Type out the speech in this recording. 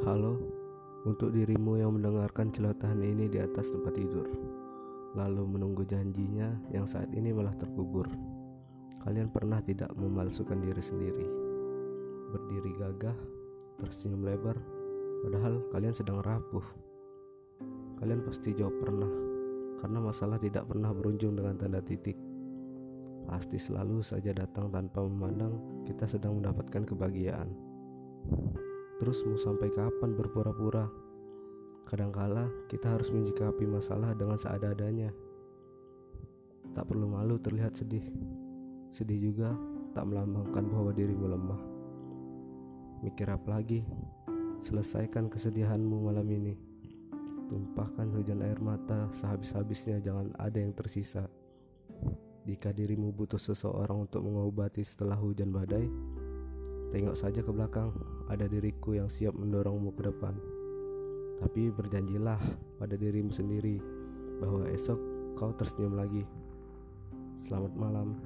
Halo, untuk dirimu yang mendengarkan celotehan ini di atas tempat tidur, lalu menunggu janjinya yang saat ini malah terkubur. Kalian pernah tidak memalsukan diri sendiri? Berdiri gagah, tersenyum lebar, padahal kalian sedang rapuh. Kalian pasti jawab pernah, karena masalah tidak pernah berujung dengan tanda titik. Pasti selalu saja datang tanpa memandang kita sedang mendapatkan kebahagiaan. Terus mau sampai kapan berpura-pura? Kadangkala kita harus menyikapi masalah dengan seada-adanya. Tak perlu malu terlihat sedih. Sedih juga tak melambangkan bahwa dirimu lemah. Mikir apa lagi? Selesaikan kesedihanmu malam ini. Tumpahkan hujan air mata sehabis-habisnya jangan ada yang tersisa. Jika dirimu butuh seseorang untuk mengobati setelah hujan badai, Tengok saja ke belakang, ada diriku yang siap mendorongmu ke depan. Tapi berjanjilah pada dirimu sendiri bahwa esok kau tersenyum lagi. Selamat malam.